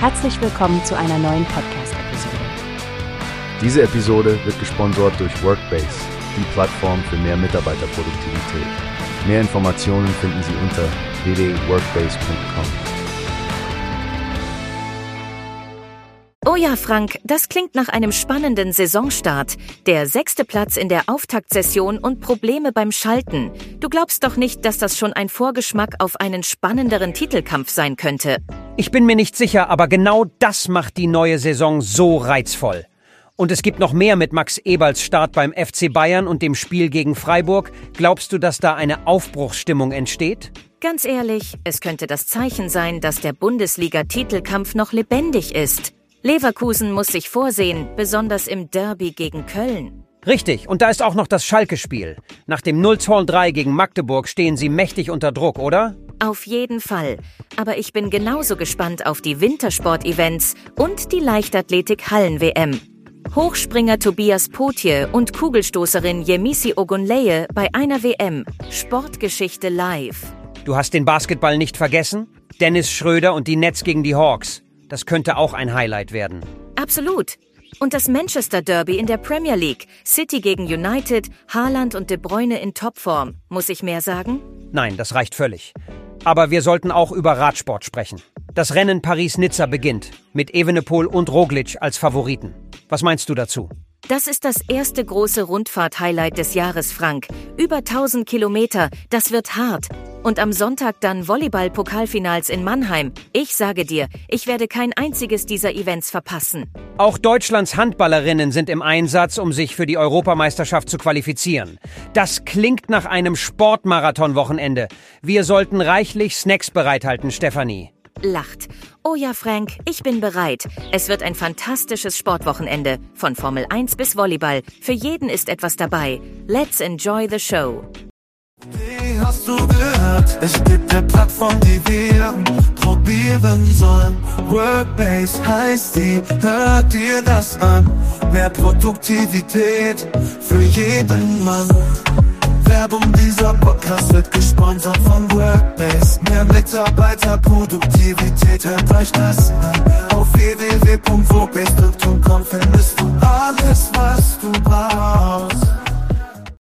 Herzlich willkommen zu einer neuen Podcast-Episode. Diese Episode wird gesponsert durch Workbase, die Plattform für mehr Mitarbeiterproduktivität. Mehr Informationen finden Sie unter www.workbase.com. Oh ja, Frank, das klingt nach einem spannenden Saisonstart. Der sechste Platz in der Auftaktsession und Probleme beim Schalten. Du glaubst doch nicht, dass das schon ein Vorgeschmack auf einen spannenderen Titelkampf sein könnte. Ich bin mir nicht sicher, aber genau das macht die neue Saison so reizvoll. Und es gibt noch mehr mit Max Eberls Start beim FC Bayern und dem Spiel gegen Freiburg. Glaubst du, dass da eine Aufbruchsstimmung entsteht? Ganz ehrlich, es könnte das Zeichen sein, dass der Bundesliga-Titelkampf noch lebendig ist. Leverkusen muss sich vorsehen, besonders im Derby gegen Köln. Richtig, und da ist auch noch das Schalke-Spiel. Nach dem 0-3 gegen Magdeburg stehen sie mächtig unter Druck, oder? Auf jeden Fall. Aber ich bin genauso gespannt auf die Wintersport-Events und die Leichtathletik-Hallen-WM. Hochspringer Tobias Potje und Kugelstoßerin Yemisi Ogunleye bei einer WM. Sportgeschichte live. Du hast den Basketball nicht vergessen? Dennis Schröder und die Nets gegen die Hawks. Das könnte auch ein Highlight werden. Absolut. Und das Manchester Derby in der Premier League. City gegen United, Haaland und De Bruyne in Topform. Muss ich mehr sagen? Nein, das reicht völlig. Aber wir sollten auch über Radsport sprechen. Das Rennen Paris-Nizza beginnt, mit Evenepoel und Roglic als Favoriten. Was meinst du dazu? Das ist das erste große Rundfahrt-Highlight des Jahres, Frank. Über 1000 Kilometer, das wird hart. Und am Sonntag dann Volleyball-Pokalfinals in Mannheim. Ich sage dir, ich werde kein einziges dieser Events verpassen. Auch Deutschlands Handballerinnen sind im Einsatz, um sich für die Europameisterschaft zu qualifizieren. Das klingt nach einem Sportmarathon-Wochenende. Wir sollten reichlich Snacks bereithalten, Stefanie. Lacht. Oh ja, Frank, ich bin bereit. Es wird ein fantastisches Sportwochenende. Von Formel 1 bis Volleyball. Für jeden ist etwas dabei. Let's enjoy the show. Hast du gehört? Es gibt eine Plattform, die wir probieren sollen. Workbase heißt die, hört dir das an. Mehr Produktivität für jeden Mann. Werbung, dieser Podcast wird gesponsert von Workbase. Mehr Mitarbeiterproduktivität, hört euch das an. Auf www.workbase.com